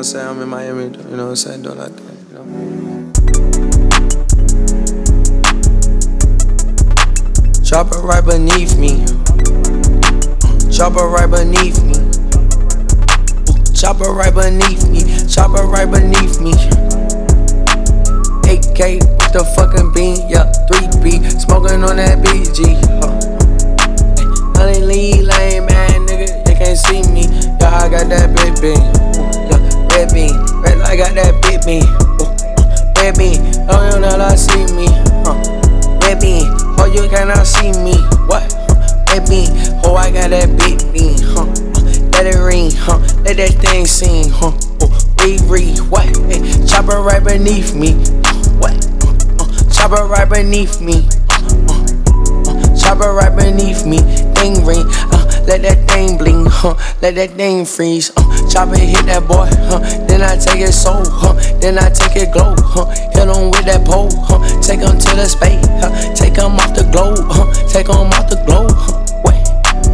I'm saying? I'm in Miami, you know what I'm saying? Doing that, you know. Chopper right beneath me. Chopper right beneath me. Chopper right beneath me. Chopper right beneath me. 8K with the fucking bean, yeah, 3B, smoking on that BG. Huh. Honey lead lame man, nigga, they can't see me. Yeah, I got that big bean, got that big bean, red bean. Oh, you I see me, huh? Red oh you cannot see me, what? Bean, oh I got that big bean, huh? Let it ring, huh? Let that thing sing, huh? Oh, re what? Hey, chopper right beneath me, what? Uh, uh, chopper right beneath me. Uh, uh, chopper right beneath me. Ding ring. Uh, let that thing bling. Huh. Let that thing freeze. Uh, chopper hit that boy. Huh. Then I take it soul. Then I take it glow. Huh. Hit on with that pole. Huh. Take him to the space. Huh. Take him off the globe. Huh. Take him off the globe. Huh. Wait.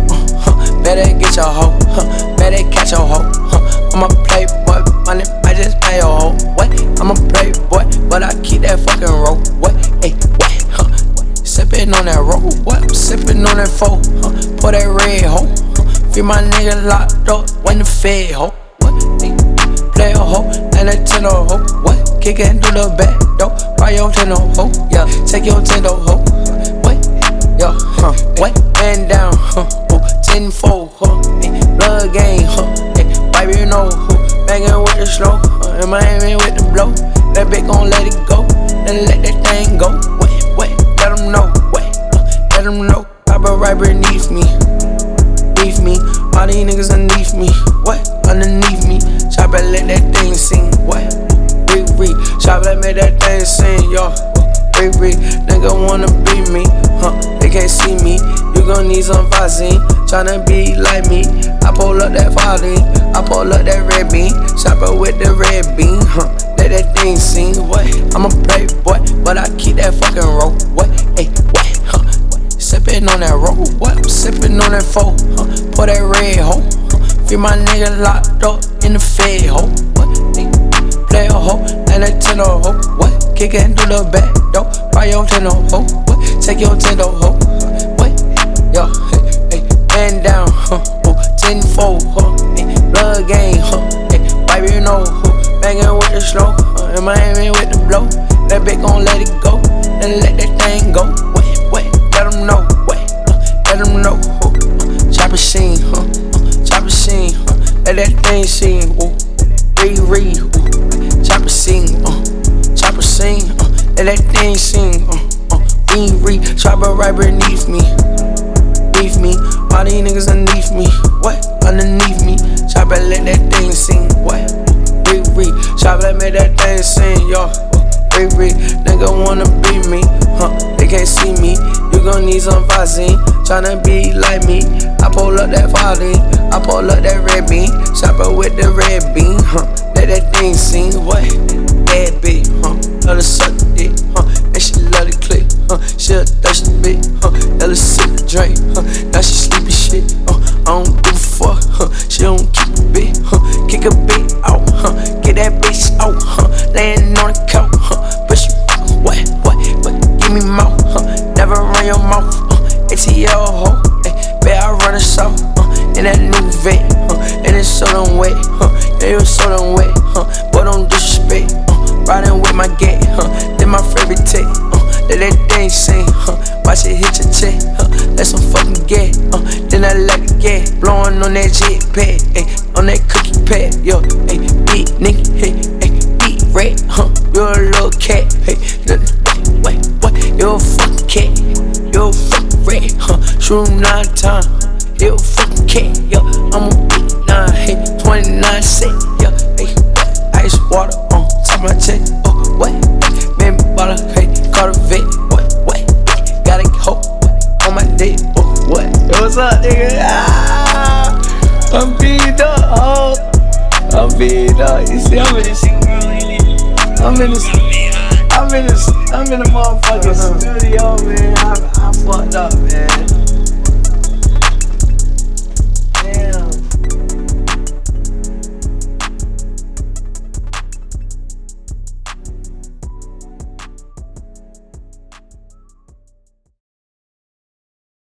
Uh, huh. Better get your hoe. Huh. Better catch your hoe. Huh. I'm a playboy. Money, I just pay a hoe. What? I'm a playboy, but I keep that fucking roll. What? Hey, what? Huh? Sippin' on that roll. What? I'm sippin' on that four. Huh? Pour that red hoe. Huh? Feel my nigga locked up when the fed hoe. And a hoe. What? Kick it through the back door. Buy your tendo hoe. Yeah, take your tendo hoe. What? Yeah, huh? What? Man down, huh? Oh, tenfold, huh? Hey, blood game, huh? Wipe your nose, huh? Bangin' with the slow, uh, in Miami with the blow. That bitch gon' let it go, then let that Let that thing sing, what? Re, re. Chop it, make that thing sing, yo. Re, re. Nigga wanna be me, huh? They can't see me. You gon' need some Vaseline, tryna be like me. I pull up that Vaseline, I pull up that red bean, chop it with the red bean, huh? Let that thing sing, what? I'm a playboy, but I keep that fucking roll, what? Hey, what? Huh? Sippin' on that roll, what? I'm sippin' on that four, huh? Pour that red hoe, huh? Feel my nigga locked up in the fed hoe, what? Play a hoe, and a tendo hoe, what? Kick it through the back door, buy your tendo hoe, what? Take your tendo hoe, what? Yo, hey, hey, man down, huh? Oh, tenfold, huh? Hey, blood game, huh? Hey, wipe your nose, huh? Bangin' with the slow, huh? In Miami with the blow, that bitch gon' let it go, then let that thing go. Wait, wait, let them know, wait, uh, let them know, huh? Uh, chopper scene, huh? Uh, chopper scene, huh? Let that thing sing, re, ooh, chopper scene, uh, chopper scene, uh, let that thing sing, uh, uh, re re, chopper right beneath me beneath me. All these niggas underneath me. What? Underneath me. Chop it, let that thing sing. What? Re re. Chop let make that thing sing, yo. Re re. Nigga wanna be me. Huh? They can't see me. You gon' need some Vaseline. Tryna be like me. I pull up that Vaseline. I pull up that red bean. Chop it with the red bean. Never your mouth. Uh, ATL ho. Hey, bet I run a south. Uh, in that new vet. Uh, and it's so done wet. Huh? Yeah, it's so done wet. Huh? But don't disrespect. Uh, riding with my gate. Huh? Then my favorite tech. Uh, let that thing sing. Huh? Watch it hit your check. Huh? Let some fucking get. Uh, then I let it get. Blowing on that jet pad. Ay, on that cookie pad. Yo, hey, beat nigga. Hey, red. Huh? You're a little cat. Hey, wait, what? You're a fucking cat. Shoot nine times. You're a fucking cat. Yo, I'm a beat nine. Hey, 29 cent. Yo, hey? Ice water on top of my check. Oh, what? Man, bottle. Hey, call the vet. What? What? Got a hoe on my dick. Oh, what? Yo, what's up, nigga? Ah, I'm beat up, oh. I'm beat up. You see, I'm in this. I'm in this. I'm in this. I'm in the motherfucking studio,